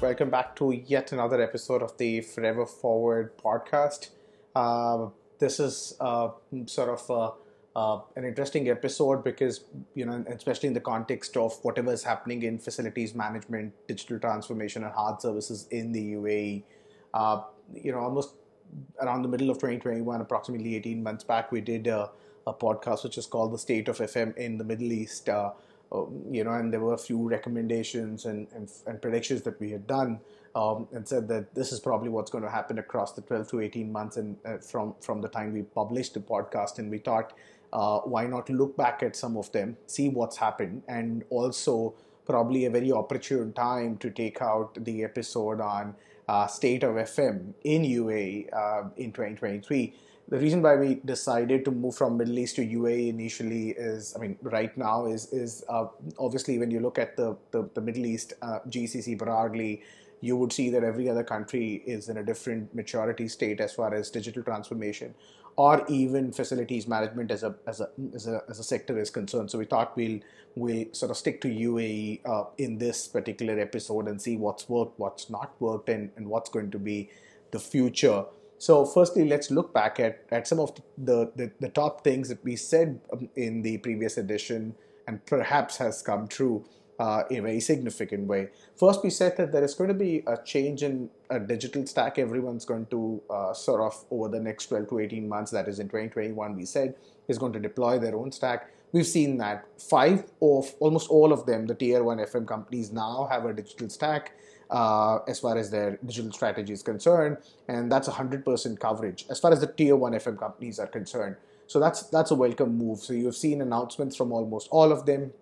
Welcome back to yet another episode of the Forever Forward podcast. Uh, this is uh, sort of uh, uh, an interesting episode because, you know, especially in the context of whatever is happening in facilities management, digital transformation, and hard services in the UAE. Uh, you know, almost around the middle of 2021, approximately 18 months back, we did a, a podcast which is called The State of FM in the Middle East. Um, you know, and there were a few recommendations and, and, and predictions that we had done, um, and said that this is probably what's going to happen across the 12 to 18 months, and uh, from from the time we published the podcast, and we thought, uh, why not look back at some of them, see what's happened, and also probably a very opportune time to take out the episode on state of FM in UAE uh, in 2023 the reason why we decided to move from Middle East to UAE initially is, I mean, right now is is uh, obviously when you look at the the, the Middle East uh, GCC broadly, you would see that every other country is in a different maturity state as far as digital transformation or even facilities management as a as a as a, as a sector is concerned. So we thought we'll we sort of stick to UAE uh, in this particular episode and see what's worked, what's not worked, and, and what's going to be the future so, firstly, let's look back at, at some of the, the, the top things that we said um, in the previous edition and perhaps has come true uh, in a very significant way. First, we said that there is going to be a change in a digital stack. Everyone's going to uh, sort of over the next 12 to 18 months, that is in 2021, we said, is going to deploy their own stack. We've seen that five of almost all of them, the tier one FM companies, now have a digital stack uh, as far as their digital strategy is concerned, and that's 100% coverage as far as the tier one FM companies are concerned. So that's that's a welcome move. So you've seen announcements from almost all of them.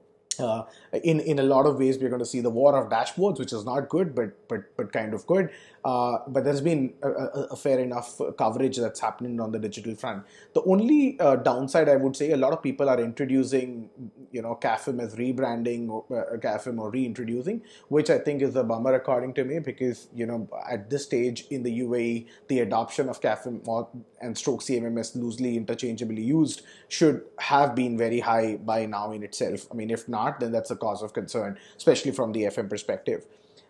Uh, in in a lot of ways, we're going to see the war of dashboards, which is not good, but but but kind of good. Uh, but there's been a, a, fair enough coverage that's happening on the digital front. The only uh, downside, I would say, a lot of people are introducing, you know, CAFM as rebranding or uh, CAFM or reintroducing, which I think is a bummer according to me because, you know, at this stage in the UAE, the adoption of CAFM and stroke CMMS loosely interchangeably used should have been very high by now in itself. I mean, if not, then that's a cause of concern, especially from the FM perspective.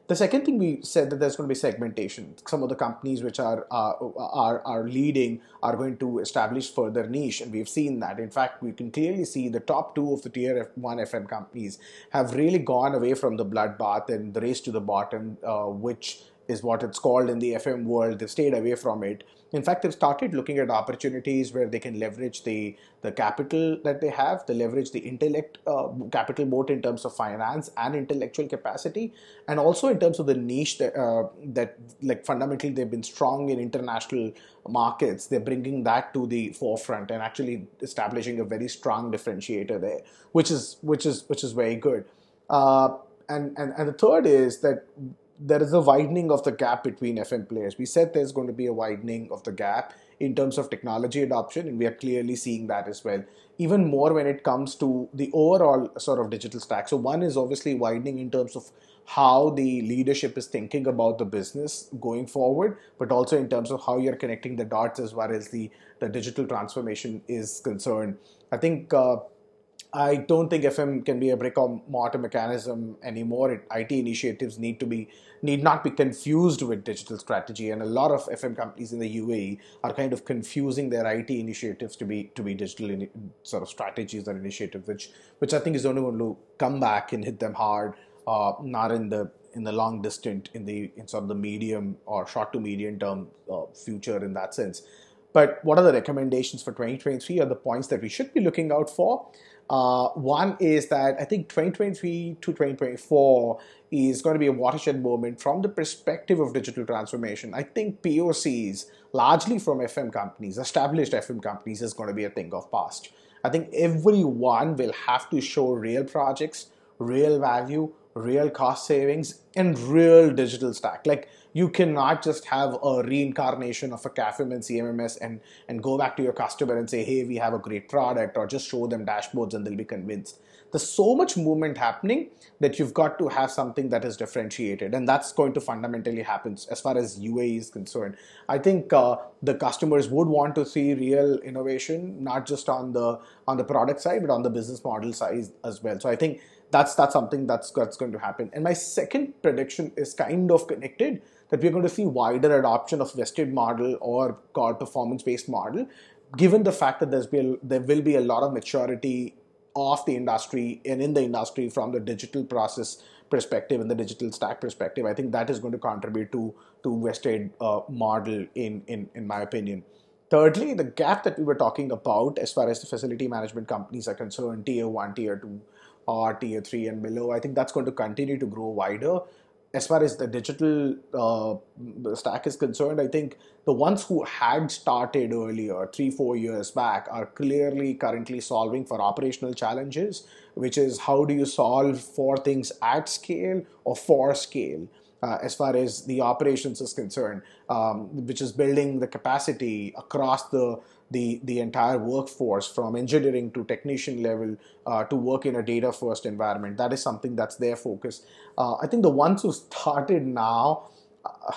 The second thing we said that there's going to be segmentation. Some of the companies which are uh, are are leading are going to establish further niche, and we've seen that. In fact, we can clearly see the top two of the tier one FM companies have really gone away from the bloodbath and the race to the bottom, uh, which is what it's called in the FM world. They've stayed away from it. In fact, they've started looking at opportunities where they can leverage the, the capital that they have, they leverage the intellect uh, capital both in terms of finance and intellectual capacity, and also in terms of the niche that, uh, that like fundamentally they've been strong in international markets. They're bringing that to the forefront and actually establishing a very strong differentiator there, which is which is which is very good. Uh, and, and and the third is that there is a widening of the gap between FM players. We said there's going to be a widening of the gap in terms of technology adoption, and we are clearly seeing that as well. Even more when it comes to the overall sort of digital stack. So, one is obviously widening in terms of how the leadership is thinking about the business going forward, but also in terms of how you're connecting the dots as far as the, the digital transformation is concerned. I think. Uh, I don't think FM can be a brick or mortar mechanism anymore. It, IT initiatives need to be need not be confused with digital strategy, and a lot of FM companies in the UAE are kind of confusing their IT initiatives to be to be digital in, sort of strategies or initiatives, which which I think is only going to come back and hit them hard, uh, not in the in the long distant in the in sort of the medium or short to medium term uh, future in that sense. But what are the recommendations for 2023? Are the points that we should be looking out for? Uh, one is that I think 2023 to 2024 is going to be a watershed moment from the perspective of digital transformation. I think POCs, largely from FM companies, established FM companies, is going to be a thing of past. I think everyone will have to show real projects, real value, real cost savings, and real digital stack. Like you cannot just have a reincarnation of a CAFM and CMMS and, and go back to your customer and say, hey, we have a great product, or just show them dashboards and they'll be convinced. There's so much movement happening that you've got to have something that is differentiated, and that's going to fundamentally happen as far as UAE is concerned. I think uh, the customers would want to see real innovation, not just on the on the product side, but on the business model side as well. So I think that's that's something that's that's going to happen. And my second prediction is kind of connected that we're going to see wider adoption of vested model or called performance based model, given the fact that there's there will be a lot of maturity of the industry and in the industry from the digital process perspective and the digital stack perspective. I think that is going to contribute to to vested uh, model in in in my opinion. Thirdly, the gap that we were talking about as far as the facility management companies are concerned, tier one, tier two, or tier three and below, I think that's going to continue to grow wider. As far as the digital uh, stack is concerned, I think the ones who had started earlier, three, four years back, are clearly currently solving for operational challenges, which is how do you solve for things at scale or for scale uh, as far as the operations is concerned, um, which is building the capacity across the the, the entire workforce from engineering to technician level uh, to work in a data first environment. That is something that's their focus. Uh, I think the ones who started now, uh,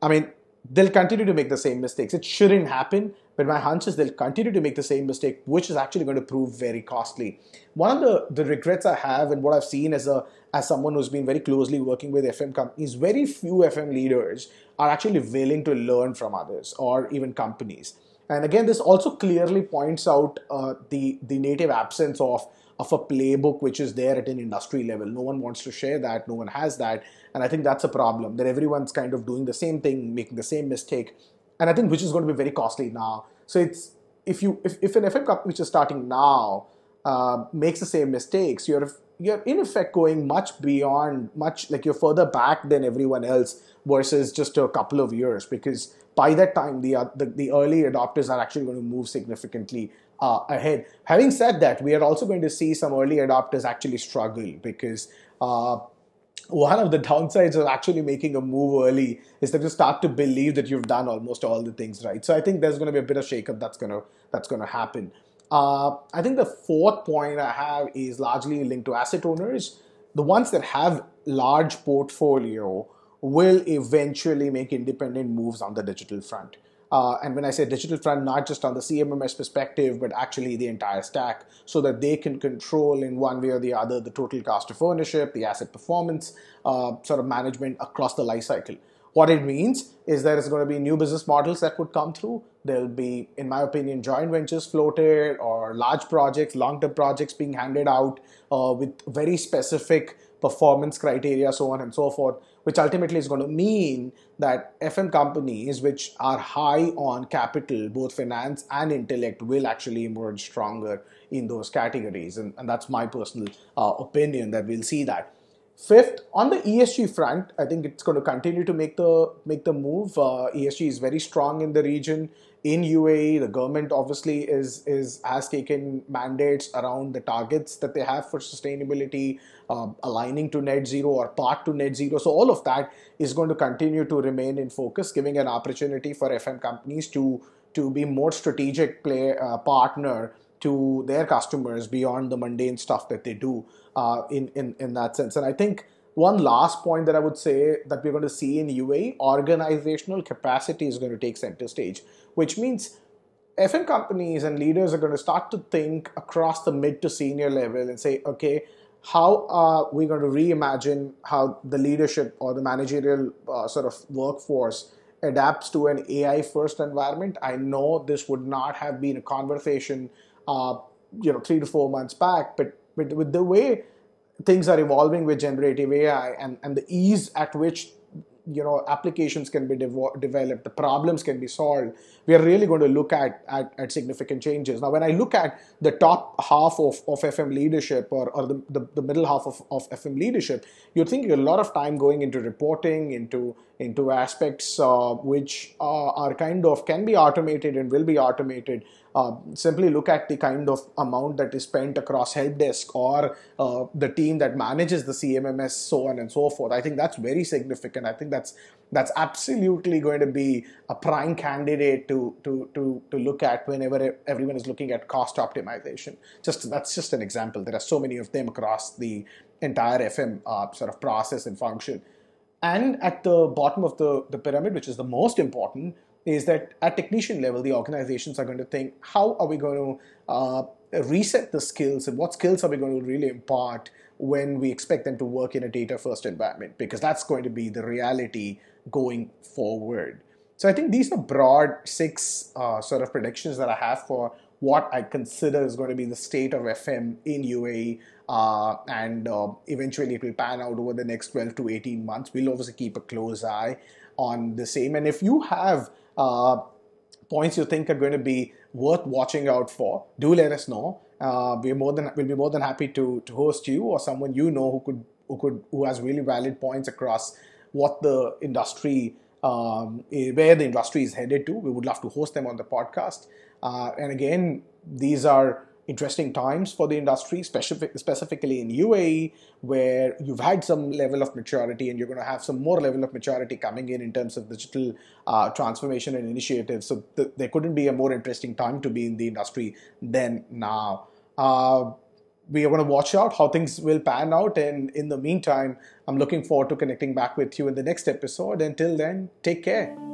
I mean, they'll continue to make the same mistakes. It shouldn't happen, but my hunch is they'll continue to make the same mistake, which is actually going to prove very costly. One of the, the regrets I have and what I've seen as a as someone who's been very closely working with FM companies, very few FM leaders are actually willing to learn from others or even companies. And again, this also clearly points out uh, the the native absence of of a playbook which is there at an industry level. No one wants to share that. No one has that, and I think that's a problem. That everyone's kind of doing the same thing, making the same mistake, and I think which is going to be very costly now. So it's if you if, if an FM company which is starting now uh, makes the same mistakes, you're you're in effect going much beyond much like you're further back than everyone else versus just a couple of years because by that time the uh, the, the early adopters are actually going to move significantly uh, ahead having said that we are also going to see some early adopters actually struggle because uh, one of the downsides of actually making a move early is that you start to believe that you've done almost all the things right. So I think there's going to be a bit of shakeup that's going to that's going to happen. Uh, I think the fourth point I have is largely linked to asset owners. The ones that have large portfolio will eventually make independent moves on the digital front. Uh, and when I say digital front, not just on the CMMS perspective, but actually the entire stack, so that they can control in one way or the other the total cost of ownership, the asset performance, uh, sort of management across the life cycle. What it means is there is going to be new business models that would come through. There'll be, in my opinion, joint ventures floated or large projects, long term projects being handed out uh, with very specific performance criteria, so on and so forth, which ultimately is going to mean that FM companies, which are high on capital, both finance and intellect, will actually emerge stronger in those categories. And, and that's my personal uh, opinion that we'll see that. Fifth, on the ESG front, I think it's going to continue to make the make the move. Uh, ESG is very strong in the region. In UAE, the government obviously is is has taken mandates around the targets that they have for sustainability, uh, aligning to net zero or part to net zero. So all of that is going to continue to remain in focus, giving an opportunity for FM companies to to be more strategic play uh, partner to their customers beyond the mundane stuff that they do uh, in, in, in that sense. And I think one last point that I would say that we're going to see in UAE, organizational capacity is going to take center stage, which means FM companies and leaders are going to start to think across the mid to senior level and say, okay, how are we going to reimagine how the leadership or the managerial uh, sort of workforce adapts to an AI first environment? I know this would not have been a conversation uh, you know three to four months back. But, with the way things are evolving with generative AI and, and the ease at which you know applications can be devo- developed the problems can be solved we are really going to look at, at, at significant changes now when i look at the top half of, of fm leadership or, or the, the, the middle half of, of fm leadership you're thinking a lot of time going into reporting into into aspects uh, which uh, are kind of can be automated and will be automated uh, simply look at the kind of amount that is spent across help desk or uh, the team that manages the CMMS, so on and so forth. I think that's very significant. I think that's that's absolutely going to be a prime candidate to to to to look at whenever everyone is looking at cost optimization. Just that's just an example. There are so many of them across the entire FM uh, sort of process and function. And at the bottom of the, the pyramid, which is the most important, is that at technician level, the organizations are going to think, how are we going to uh, reset the skills and what skills are we going to really impart when we expect them to work in a data first environment because that's going to be the reality going forward. So I think these are broad six uh, sort of predictions that I have for what I consider is going to be the state of FM in UAE, uh, and uh, eventually it will pan out over the next 12 to 18 months. We'll obviously keep a close eye on the same. And if you have uh, points you think are going to be worth watching out for, do let us know. Uh, we're more than we'll be more than happy to to host you or someone you know who could who could who has really valid points across what the industry um, eh, where the industry is headed to. We would love to host them on the podcast. Uh, and again, these are interesting times for the industry, specific, specifically in UAE, where you've had some level of maturity and you're going to have some more level of maturity coming in in terms of digital uh, transformation and initiatives. So th- there couldn't be a more interesting time to be in the industry than now. Uh, we are going to watch out how things will pan out. And in the meantime, I'm looking forward to connecting back with you in the next episode. Until then, take care.